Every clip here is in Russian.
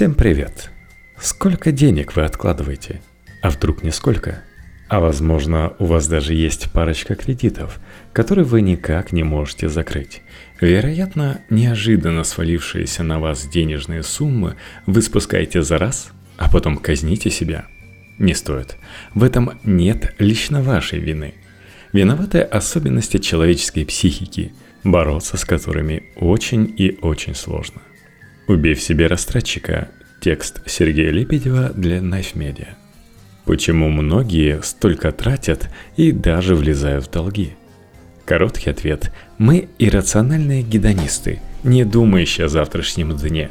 Всем привет! Сколько денег вы откладываете? А вдруг не сколько? А возможно, у вас даже есть парочка кредитов, которые вы никак не можете закрыть. Вероятно, неожиданно свалившиеся на вас денежные суммы вы спускаете за раз, а потом казните себя. Не стоит. В этом нет лично вашей вины. Виноваты особенности человеческой психики, бороться с которыми очень и очень сложно. «Убей в себе растратчика» – текст Сергея Лебедева для Knife Media. Почему многие столько тратят и даже влезают в долги? Короткий ответ – мы иррациональные гедонисты, не думающие о завтрашнем дне.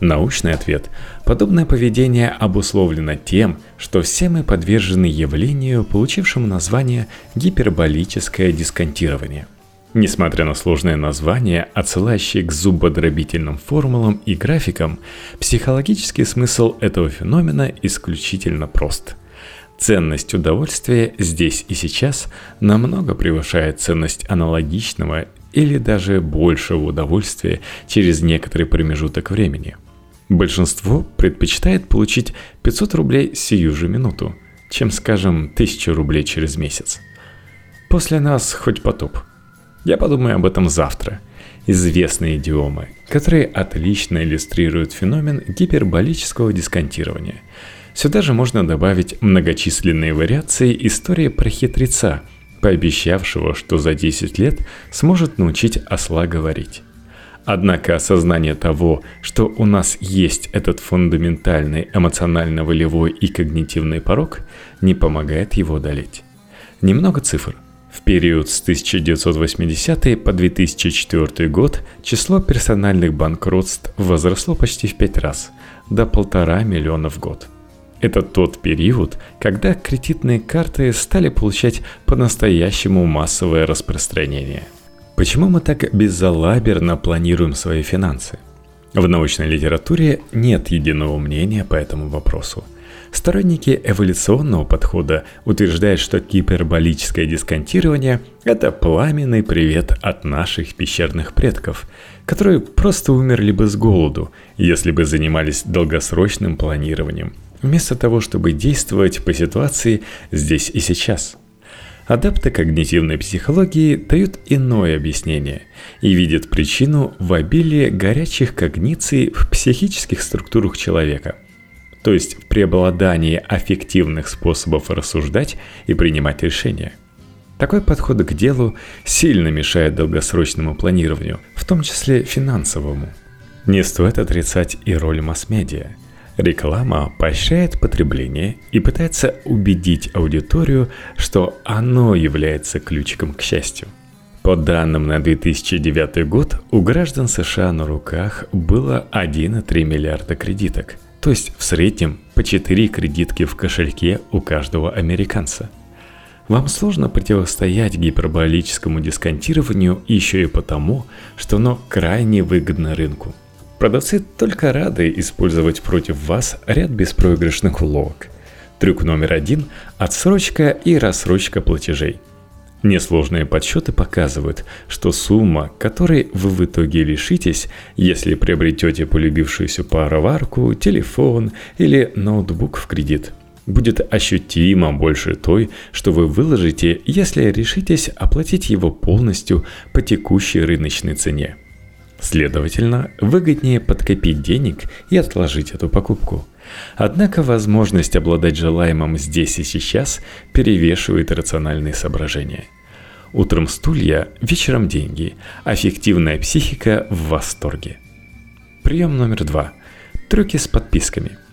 Научный ответ – подобное поведение обусловлено тем, что все мы подвержены явлению, получившему название гиперболическое дисконтирование – Несмотря на сложное название, отсылающее к зубодробительным формулам и графикам, психологический смысл этого феномена исключительно прост. Ценность удовольствия здесь и сейчас намного превышает ценность аналогичного или даже большего удовольствия через некоторый промежуток времени. Большинство предпочитает получить 500 рублей сию же минуту, чем, скажем, 1000 рублей через месяц. После нас хоть потоп – я подумаю об этом завтра. Известные идиомы, которые отлично иллюстрируют феномен гиперболического дисконтирования. Сюда же можно добавить многочисленные вариации истории про хитреца, пообещавшего, что за 10 лет сможет научить осла говорить. Однако осознание того, что у нас есть этот фундаментальный эмоционально-волевой и когнитивный порог, не помогает его одолеть. Немного цифр – в период с 1980 по 2004 год число персональных банкротств возросло почти в пять раз, до полтора миллиона в год. Это тот период, когда кредитные карты стали получать по-настоящему массовое распространение. Почему мы так безалаберно планируем свои финансы? В научной литературе нет единого мнения по этому вопросу – Сторонники эволюционного подхода утверждают, что гиперболическое дисконтирование – это пламенный привет от наших пещерных предков, которые просто умерли бы с голоду, если бы занимались долгосрочным планированием, вместо того, чтобы действовать по ситуации здесь и сейчас. Адепты когнитивной психологии дают иное объяснение и видят причину в обилии горячих когниций в психических структурах человека – то есть в преобладании аффективных способов рассуждать и принимать решения. Такой подход к делу сильно мешает долгосрочному планированию, в том числе финансовому. Не стоит отрицать и роль масс-медиа. Реклама поощряет потребление и пытается убедить аудиторию, что оно является ключиком к счастью. По данным на 2009 год, у граждан США на руках было 1,3 миллиарда кредиток – то есть в среднем по 4 кредитки в кошельке у каждого американца. Вам сложно противостоять гиперболическому дисконтированию еще и потому, что оно крайне выгодно рынку. Продавцы только рады использовать против вас ряд беспроигрышных уловок. Трюк номер один – отсрочка и рассрочка платежей – Несложные подсчеты показывают, что сумма, которой вы в итоге лишитесь, если приобретете полюбившуюся пароварку, телефон или ноутбук в кредит, будет ощутимо больше той, что вы выложите, если решитесь оплатить его полностью по текущей рыночной цене. Следовательно, выгоднее подкопить денег и отложить эту покупку. Однако возможность обладать желаемым здесь и сейчас перевешивает рациональные соображения. Утром стулья, вечером деньги, аффективная психика в восторге. Прием номер два. Трюки с подписками –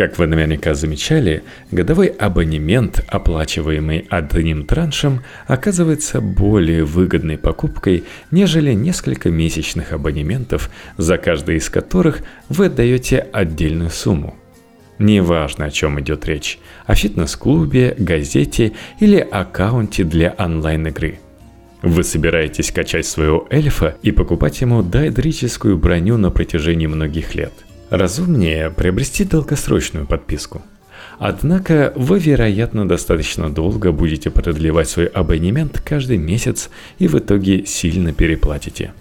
как вы наверняка замечали, годовой абонемент, оплачиваемый одним траншем, оказывается более выгодной покупкой, нежели несколько месячных абонементов, за каждый из которых вы отдаете отдельную сумму. Неважно, о чем идет речь – о фитнес-клубе, газете или аккаунте для онлайн-игры – вы собираетесь качать своего эльфа и покупать ему дайдрическую броню на протяжении многих лет – Разумнее приобрести долгосрочную подписку. Однако вы, вероятно, достаточно долго будете продлевать свой абонемент каждый месяц и в итоге сильно переплатите.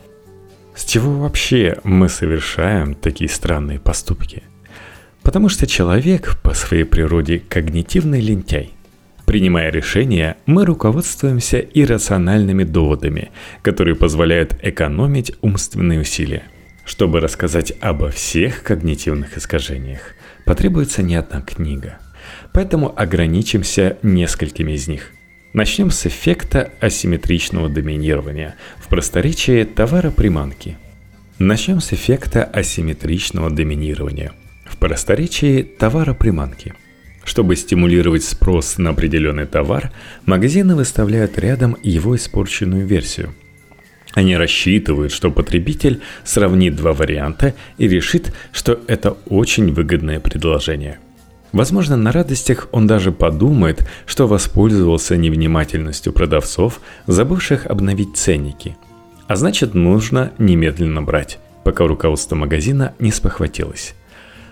С чего вообще мы совершаем такие странные поступки? Потому что человек по своей природе когнитивный лентяй. Принимая решения, мы руководствуемся иррациональными доводами, которые позволяют экономить умственные усилия. Чтобы рассказать обо всех когнитивных искажениях, потребуется не одна книга. Поэтому ограничимся несколькими из них. Начнем с эффекта асимметричного доминирования в просторечии товара-приманки. Начнем с эффекта асимметричного доминирования просторечии товара-приманки. Чтобы стимулировать спрос на определенный товар, магазины выставляют рядом его испорченную версию. Они рассчитывают, что потребитель сравнит два варианта и решит, что это очень выгодное предложение – Возможно, на радостях он даже подумает, что воспользовался невнимательностью продавцов, забывших обновить ценники. А значит, нужно немедленно брать, пока руководство магазина не спохватилось.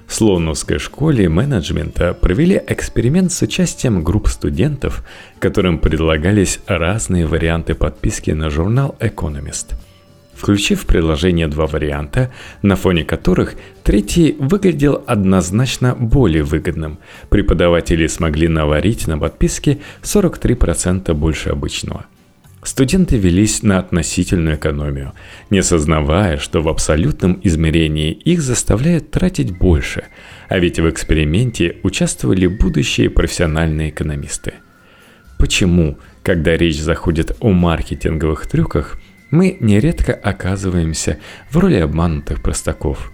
В Слоуновской школе менеджмента провели эксперимент с участием групп студентов, которым предлагались разные варианты подписки на журнал «Экономист». Включив в приложение два варианта, на фоне которых третий выглядел однозначно более выгодным, преподаватели смогли наварить на подписке 43% больше обычного. Студенты велись на относительную экономию, не осознавая, что в абсолютном измерении их заставляют тратить больше, а ведь в эксперименте участвовали будущие профессиональные экономисты. Почему, когда речь заходит о маркетинговых трюках – мы нередко оказываемся в роли обманутых простаков.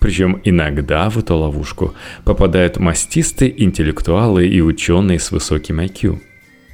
Причем иногда в эту ловушку попадают мастистые интеллектуалы и ученые с высоким IQ.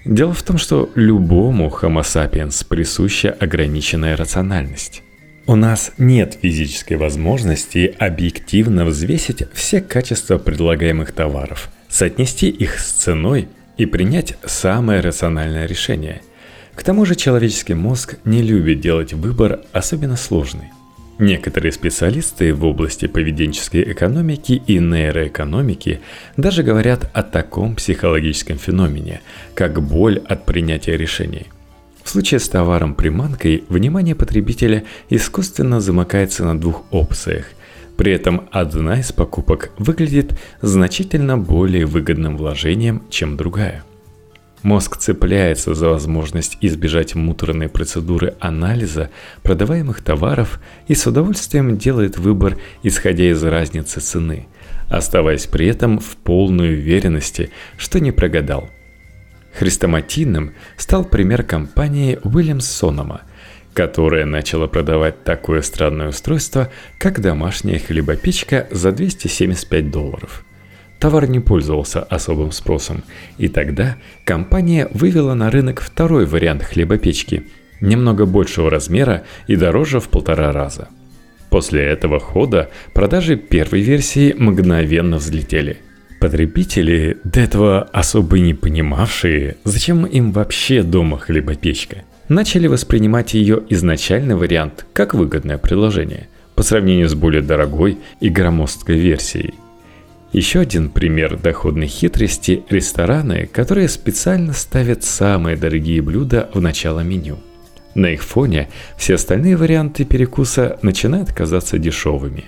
Дело в том, что любому Homo sapiens присуща ограниченная рациональность. У нас нет физической возможности объективно взвесить все качества предлагаемых товаров, соотнести их с ценой и принять самое рациональное решение – к тому же человеческий мозг не любит делать выбор особенно сложный. Некоторые специалисты в области поведенческой экономики и нейроэкономики даже говорят о таком психологическом феномене, как боль от принятия решений. В случае с товаром-приманкой внимание потребителя искусственно замыкается на двух опциях. При этом одна из покупок выглядит значительно более выгодным вложением, чем другая – Мозг цепляется за возможность избежать муторной процедуры анализа продаваемых товаров и с удовольствием делает выбор, исходя из разницы цены, оставаясь при этом в полной уверенности, что не прогадал. Хрестоматийным стал пример компании Уильямс Сонома, которая начала продавать такое странное устройство, как домашняя хлебопечка за 275 долларов – Товар не пользовался особым спросом, и тогда компания вывела на рынок второй вариант хлебопечки, немного большего размера и дороже в полтора раза. После этого хода продажи первой версии мгновенно взлетели. Потребители, до этого особо не понимавшие, зачем им вообще дома хлебопечка, начали воспринимать ее изначальный вариант как выгодное предложение по сравнению с более дорогой и громоздкой версией. Еще один пример доходной хитрости – рестораны, которые специально ставят самые дорогие блюда в начало меню. На их фоне все остальные варианты перекуса начинают казаться дешевыми.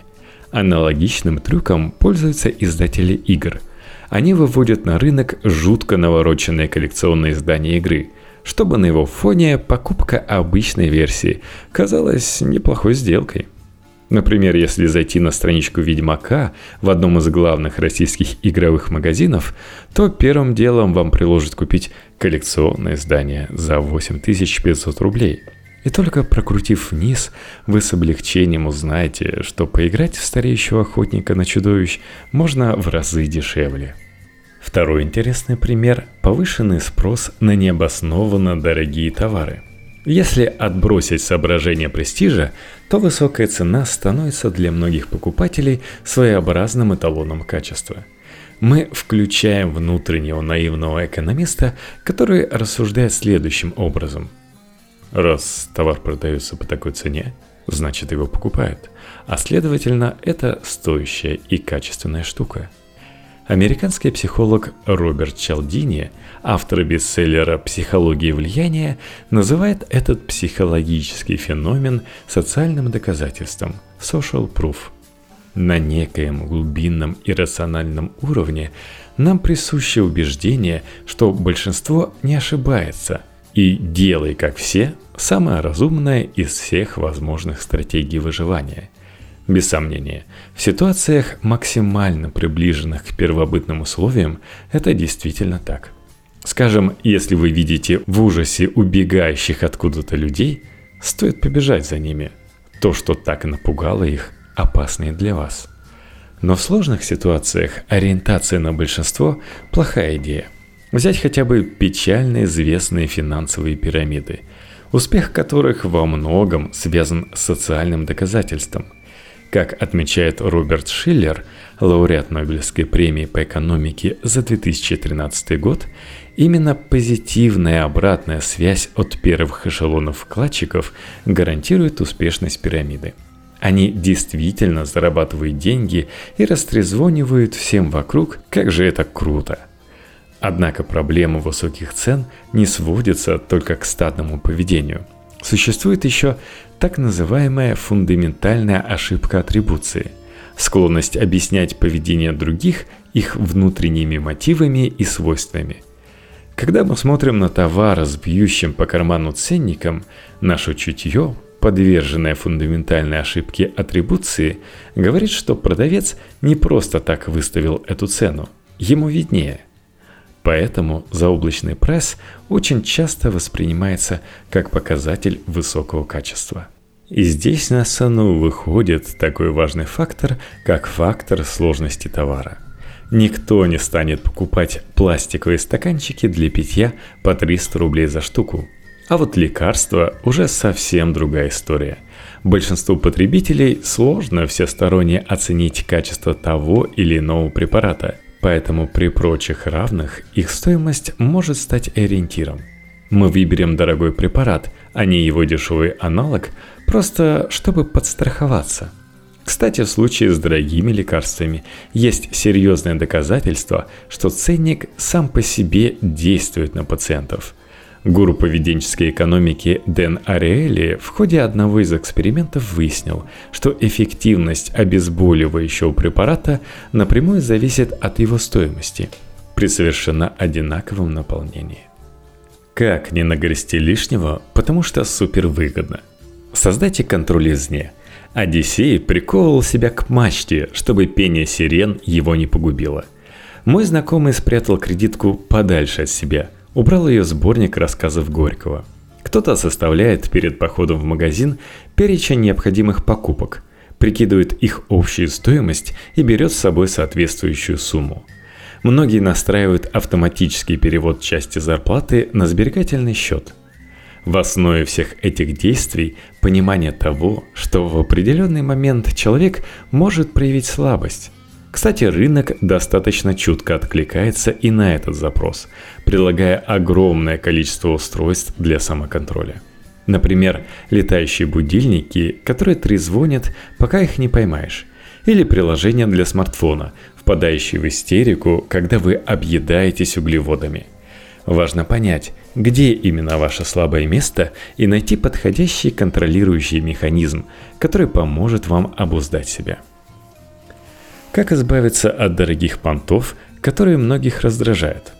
Аналогичным трюком пользуются издатели игр. Они выводят на рынок жутко навороченные коллекционные издания игры, чтобы на его фоне покупка обычной версии казалась неплохой сделкой. Например, если зайти на страничку Ведьмака в одном из главных российских игровых магазинов, то первым делом вам приложат купить коллекционное издание за 8500 рублей. И только прокрутив вниз, вы с облегчением узнаете, что поиграть в стареющего охотника на чудовищ можно в разы дешевле. Второй интересный пример – повышенный спрос на необоснованно дорогие товары – если отбросить соображение престижа, то высокая цена становится для многих покупателей своеобразным эталоном качества. Мы включаем внутреннего наивного экономиста, который рассуждает следующим образом. Раз товар продается по такой цене, значит его покупают, а следовательно это стоящая и качественная штука – Американский психолог Роберт Чалдини, автор бестселлера «Психология влияния», называет этот психологический феномен социальным доказательством – social proof. На некоем глубинном и рациональном уровне нам присуще убеждение, что большинство не ошибается, и «делай как все» – самая разумная из всех возможных стратегий выживания. Без сомнения, в ситуациях, максимально приближенных к первобытным условиям, это действительно так. Скажем, если вы видите в ужасе убегающих откуда-то людей, стоит побежать за ними. То, что так напугало их, опасно и для вас – но в сложных ситуациях ориентация на большинство – плохая идея. Взять хотя бы печально известные финансовые пирамиды, успех которых во многом связан с социальным доказательством. Как отмечает Роберт Шиллер, лауреат Нобелевской премии по экономике за 2013 год, именно позитивная обратная связь от первых эшелонов вкладчиков гарантирует успешность пирамиды – они действительно зарабатывают деньги и растрезвонивают всем вокруг, как же это круто. Однако проблема высоких цен не сводится только к стадному поведению. Существует еще так называемая фундаментальная ошибка атрибуции – склонность объяснять поведение других их внутренними мотивами и свойствами. Когда мы смотрим на товар с бьющим по карману ценником, наше чутье подверженная фундаментальной ошибке атрибуции, говорит, что продавец не просто так выставил эту цену, ему виднее. Поэтому заоблачный пресс очень часто воспринимается как показатель высокого качества. И здесь на сцену выходит такой важный фактор, как фактор сложности товара. Никто не станет покупать пластиковые стаканчики для питья по 300 рублей за штуку, а вот лекарства уже совсем другая история. Большинству потребителей сложно всесторонне оценить качество того или иного препарата, поэтому при прочих равных их стоимость может стать ориентиром. Мы выберем дорогой препарат, а не его дешевый аналог, просто чтобы подстраховаться. Кстати, в случае с дорогими лекарствами есть серьезное доказательство, что ценник сам по себе действует на пациентов – Гуру поведенческой экономики Дэн Ариэли в ходе одного из экспериментов выяснил, что эффективность обезболивающего препарата напрямую зависит от его стоимости при совершенно одинаковом наполнении. Как не нагрести лишнего, потому что супер выгодно. Создайте контроль извне. Одиссей приковывал себя к мачте, чтобы пение сирен его не погубило. Мой знакомый спрятал кредитку подальше от себя – убрал ее сборник рассказов Горького. Кто-то составляет перед походом в магазин перечень необходимых покупок, прикидывает их общую стоимость и берет с собой соответствующую сумму. Многие настраивают автоматический перевод части зарплаты на сберегательный счет. В основе всех этих действий понимание того, что в определенный момент человек может проявить слабость, кстати, рынок достаточно чутко откликается и на этот запрос, предлагая огромное количество устройств для самоконтроля. Например, летающие будильники, которые трезвонят, пока их не поймаешь. Или приложение для смартфона, впадающее в истерику, когда вы объедаетесь углеводами. Важно понять, где именно ваше слабое место и найти подходящий контролирующий механизм, который поможет вам обуздать себя. Как избавиться от дорогих понтов, которые многих раздражают?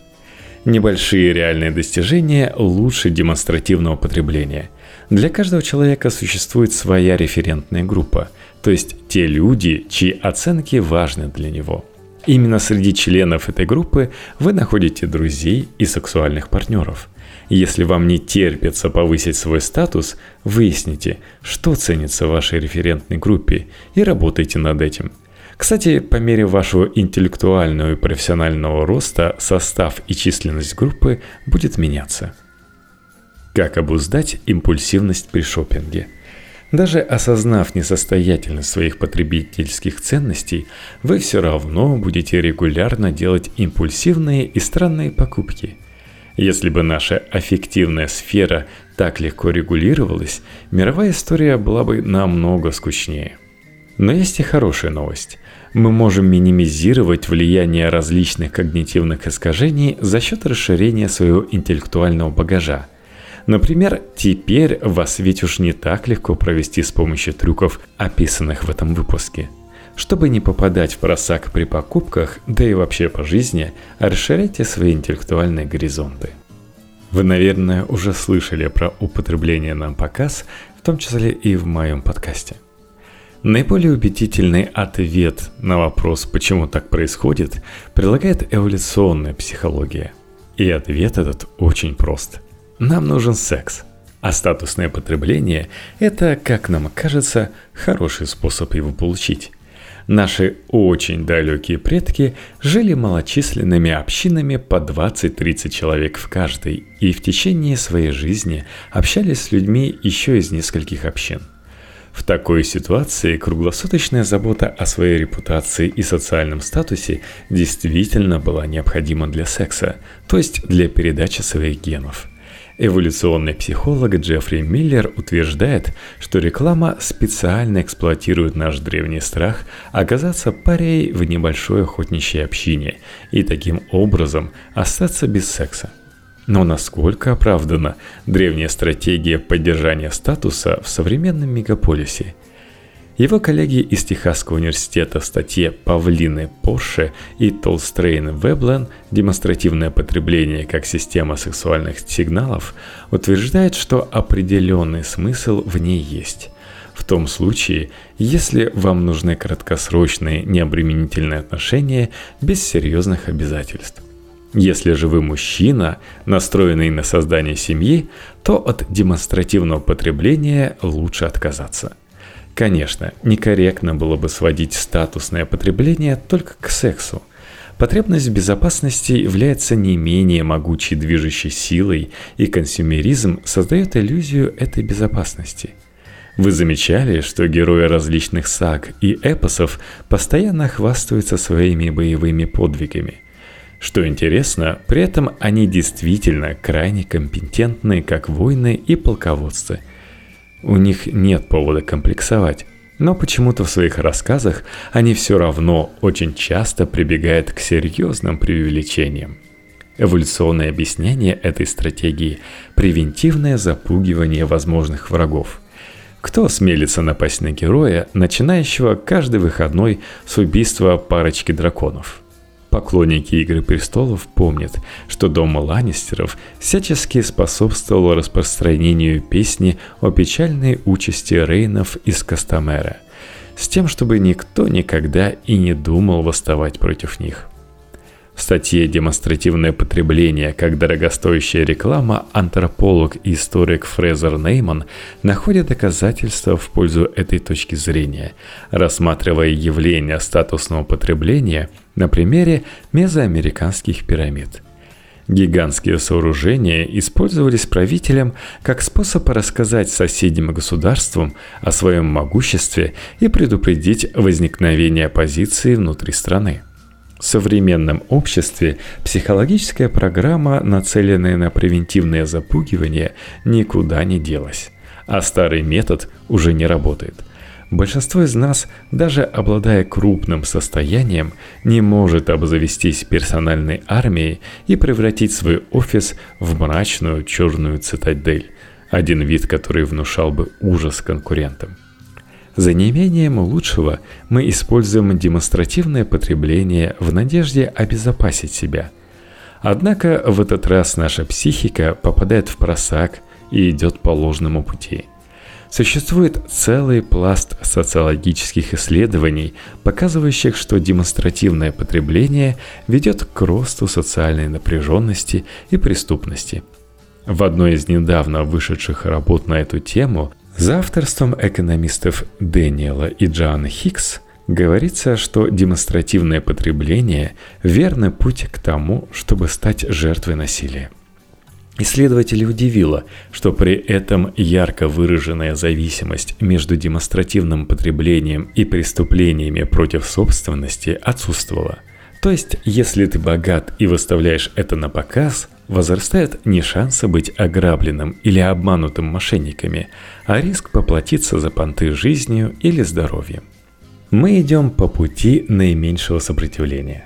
Небольшие реальные достижения лучше демонстративного потребления. Для каждого человека существует своя референтная группа, то есть те люди, чьи оценки важны для него. Именно среди членов этой группы вы находите друзей и сексуальных партнеров. Если вам не терпится повысить свой статус, выясните, что ценится в вашей референтной группе и работайте над этим – кстати, по мере вашего интеллектуального и профессионального роста состав и численность группы будет меняться. Как обуздать импульсивность при шопинге? Даже осознав несостоятельность своих потребительских ценностей, вы все равно будете регулярно делать импульсивные и странные покупки. Если бы наша аффективная сфера так легко регулировалась, мировая история была бы намного скучнее – но есть и хорошая новость. Мы можем минимизировать влияние различных когнитивных искажений за счет расширения своего интеллектуального багажа. Например, теперь вас ведь уж не так легко провести с помощью трюков, описанных в этом выпуске. Чтобы не попадать в просак при покупках, да и вообще по жизни, расширяйте свои интеллектуальные горизонты. Вы, наверное, уже слышали про употребление на показ, в том числе и в моем подкасте. Наиболее убедительный ответ на вопрос, почему так происходит, предлагает эволюционная психология. И ответ этот очень прост. Нам нужен секс – а статусное потребление – это, как нам кажется, хороший способ его получить. Наши очень далекие предки жили малочисленными общинами по 20-30 человек в каждой и в течение своей жизни общались с людьми еще из нескольких общин. В такой ситуации круглосуточная забота о своей репутации и социальном статусе действительно была необходима для секса, то есть для передачи своих генов – Эволюционный психолог Джеффри Миллер утверждает, что реклама специально эксплуатирует наш древний страх оказаться парей в небольшой охотничьей общине и таким образом остаться без секса. Но насколько оправдана древняя стратегия поддержания статуса в современном мегаполисе – его коллеги из Техасского университета в статье «Павлины Порше» и Толстрейн Веблен «Демонстративное потребление как система сексуальных сигналов» утверждают, что определенный смысл в ней есть. В том случае, если вам нужны краткосрочные необременительные отношения без серьезных обязательств. Если же вы мужчина, настроенный на создание семьи, то от демонстративного потребления лучше отказаться – Конечно, некорректно было бы сводить статусное потребление только к сексу. Потребность в безопасности является не менее могучей движущей силой, и консюмеризм создает иллюзию этой безопасности. Вы замечали, что герои различных саг и эпосов постоянно хвастаются своими боевыми подвигами – что интересно, при этом они действительно крайне компетентны как воины и полководцы – у них нет повода комплексовать. Но почему-то в своих рассказах они все равно очень часто прибегают к серьезным преувеличениям. Эволюционное объяснение этой стратегии – превентивное запугивание возможных врагов. Кто осмелится напасть на героя, начинающего каждый выходной с убийства парочки драконов – Поклонники «Игры престолов» помнят, что дом Ланнистеров всячески способствовал распространению песни о печальной участи Рейнов из Кастамера, с тем, чтобы никто никогда и не думал восставать против них – в статье «Демонстративное потребление как дорогостоящая реклама» антрополог и историк Фрезер Нейман находит доказательства в пользу этой точки зрения, рассматривая явление статусного потребления на примере мезоамериканских пирамид. Гигантские сооружения использовались правителем как способ рассказать соседним государствам о своем могуществе и предупредить возникновение оппозиции внутри страны. В современном обществе психологическая программа, нацеленная на превентивное запугивание, никуда не делась, а старый метод уже не работает. Большинство из нас, даже обладая крупным состоянием, не может обзавестись персональной армией и превратить свой офис в мрачную черную цитадель, один вид который внушал бы ужас конкурентам. За неимением лучшего мы используем демонстративное потребление в надежде обезопасить себя. Однако в этот раз наша психика попадает в просак и идет по ложному пути. Существует целый пласт социологических исследований, показывающих, что демонстративное потребление ведет к росту социальной напряженности и преступности. В одной из недавно вышедших работ на эту тему – за авторством экономистов Дэниела и Джоанны Хикс говорится, что демонстративное потребление – верный путь к тому, чтобы стать жертвой насилия. Исследователей удивило, что при этом ярко выраженная зависимость между демонстративным потреблением и преступлениями против собственности отсутствовала. То есть, если ты богат и выставляешь это на показ, возрастает не шансы быть ограбленным или обманутым мошенниками, а риск поплатиться за понты жизнью или здоровьем. Мы идем по пути наименьшего сопротивления.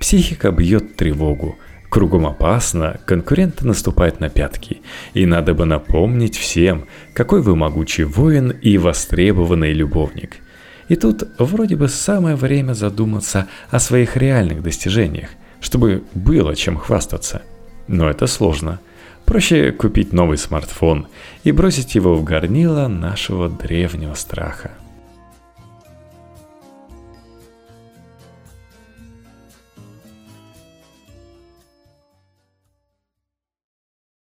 Психика бьет тревогу, кругом опасно, конкуренты наступают на пятки, и надо бы напомнить всем, какой вы могучий воин и востребованный любовник – И тут вроде бы самое время задуматься о своих реальных достижениях, чтобы было чем хвастаться. Но это сложно. Проще купить новый смартфон и бросить его в горнило нашего древнего страха.